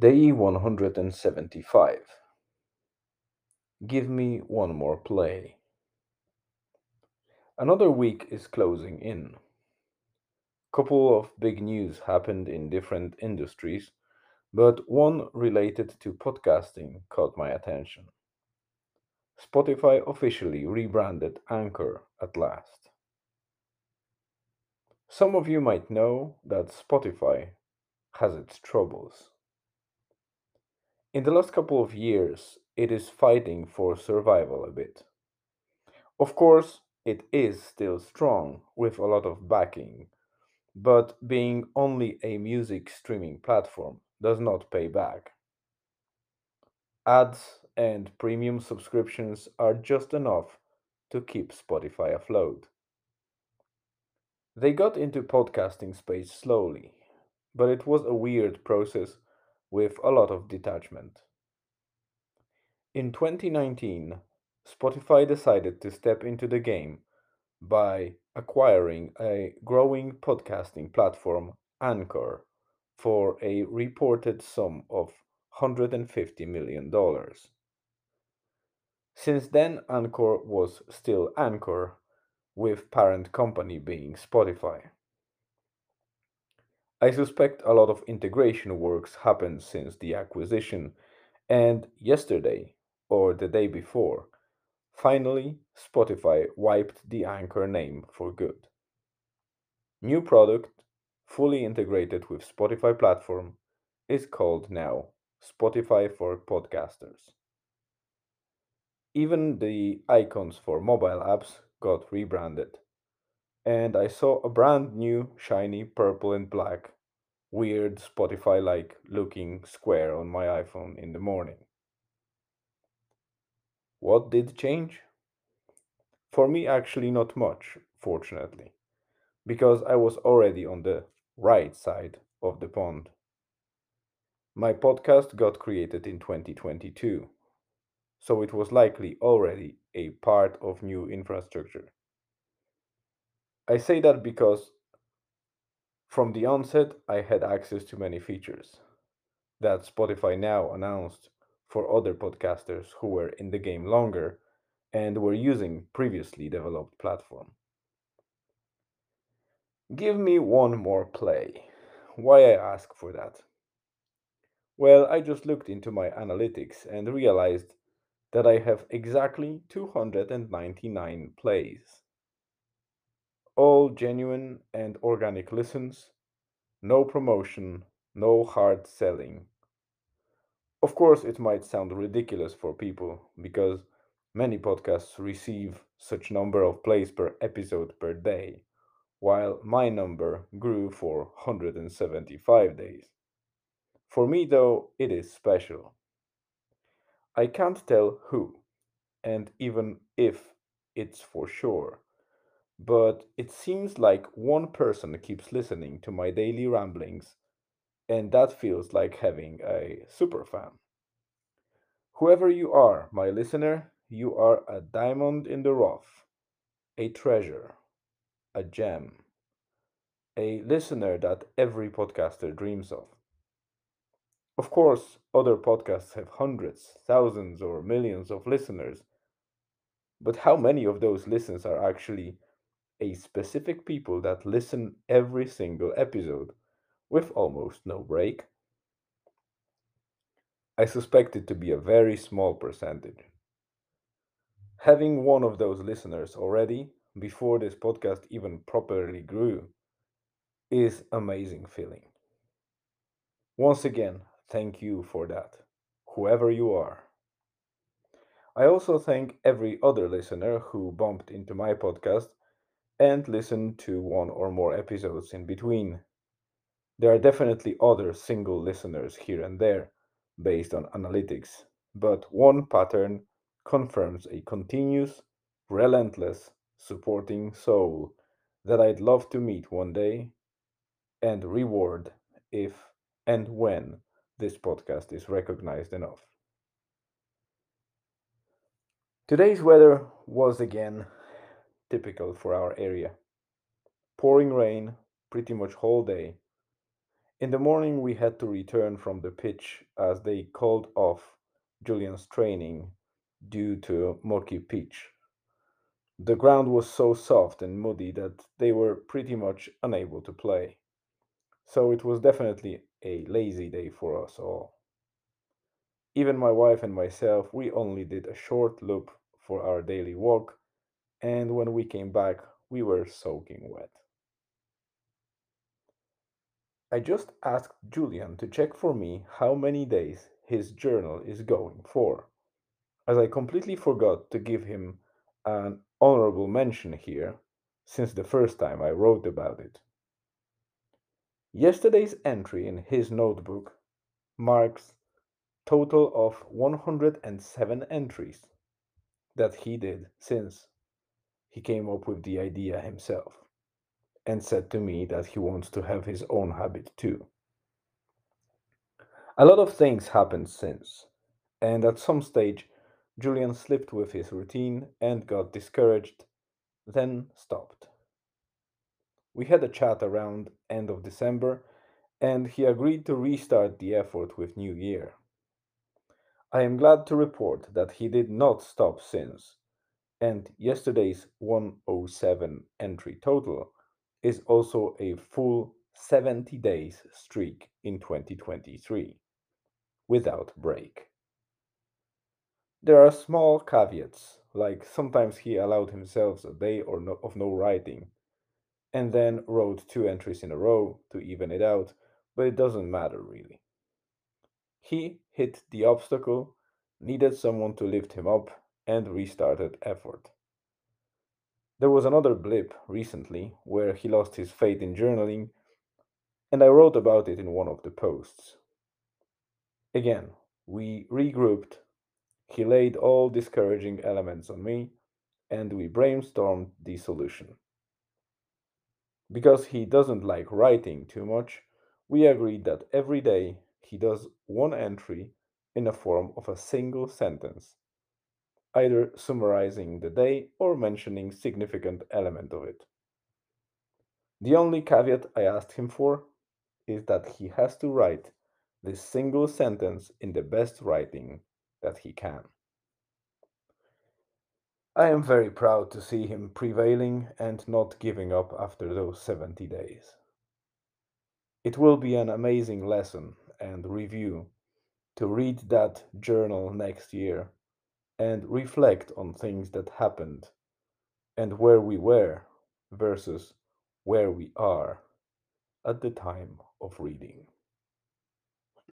Day 175. Give me one more play. Another week is closing in. Couple of big news happened in different industries, but one related to podcasting caught my attention. Spotify officially rebranded Anchor at last. Some of you might know that Spotify has its troubles. In the last couple of years, it is fighting for survival a bit. Of course, it is still strong with a lot of backing, but being only a music streaming platform does not pay back. Ads and premium subscriptions are just enough to keep Spotify afloat. They got into podcasting space slowly, but it was a weird process with a lot of detachment. In 2019, Spotify decided to step into the game by acquiring a growing podcasting platform, Anchor, for a reported sum of $150 million. Since then, Anchor was still Anchor, with parent company being Spotify. I suspect a lot of integration works happened since the acquisition, and yesterday, or the day before, finally Spotify wiped the Anchor name for good. New product, fully integrated with Spotify platform, is called now Spotify for Podcasters. Even the icons for mobile apps got rebranded, and I saw a brand new shiny purple and black, weird Spotify like looking square on my iPhone in the morning. What did change? For me, actually, not much, fortunately, because I was already on the right side of the pond. My podcast got created in 2022, so it was likely already a part of new infrastructure. I say that because from the onset I had access to many features that Spotify now announced for other podcasters who were in the game longer and were using previously developed platform. Give me one more play. Why I ask for that? Well, I just looked into my analytics and realized that I have exactly 299 plays. All genuine and organic listens, no promotion, no hard selling. Of course, it might sound ridiculous for people because many podcasts receive such number of plays per episode per day, while my number grew for 175 days. For me, though, it is special. I can't tell who, and even if it's for sure, but it seems like one person keeps listening to my daily ramblings, and that feels like having a superfan. Whoever you are, my listener, you are a diamond in the rough, a treasure, a gem, a listener that every podcaster dreams of. Of course, other podcasts have hundreds, thousands, or millions of listeners, but how many of those listens are actually a specific people that listen every single episode with almost no break? I suspect it to be a very small percentage. Having one of those listeners already, before this podcast even properly grew, is amazing feeling. Once again, thank you for that, whoever you are. I also thank every other listener who bumped into my podcast and listen to one or more episodes in between. There are definitely other single listeners here and there based on analytics, but one pattern confirms a continuous, relentless, supporting soul that I'd love to meet one day and reward if and when this podcast is recognized enough. Today's weather was again typical for our area. Pouring rain pretty much whole day, In the morning, we had to return from the pitch as they called off Julian's training due to murky pitch. The ground was so soft and muddy that they were pretty much unable to play. So it was definitely a lazy day for us all. Even my wife and myself, we only did a short loop for our daily walk, and when we came back, we were soaking wet. I just asked Julian to check for me how many days his journal is going for, as I completely forgot to give him an honorable mention here since the first time I wrote about it. Yesterday's entry in his notebook marks total of 107 entries that he did since he came up with the idea himself and said to me that he wants to have his own habit too. A lot of things happened since, and at some stage, Julian slipped with his routine and got discouraged, then stopped. We had a chat around end of December, and he agreed to restart the effort with New Year. I am glad to report that he did not stop since, and yesterday's 107 entry total is also a full 70 days streak in 2023 without break. There are small caveats, like sometimes he allowed himself a day or no, of no writing, and then wrote two entries in a row to even it out, but it doesn't matter really. He hit the obstacle, needed someone to lift him up, and restarted effort. There was another blip recently where he lost his faith in journaling, and I wrote about it in one of the posts. Again, we regrouped, he laid all discouraging elements on me, and we brainstormed the solution. Because he doesn't like writing too much, we agreed that every day he does one entry in the form of a single sentence either summarizing the day or mentioning significant element of it. The only caveat I asked him for is that he has to write this single sentence in the best writing that he can. I am very proud to see him prevailing and not giving up after those 70 days. It will be an amazing lesson and review to read that journal next year and reflect on things that happened and where we were versus where we are at the time of reading.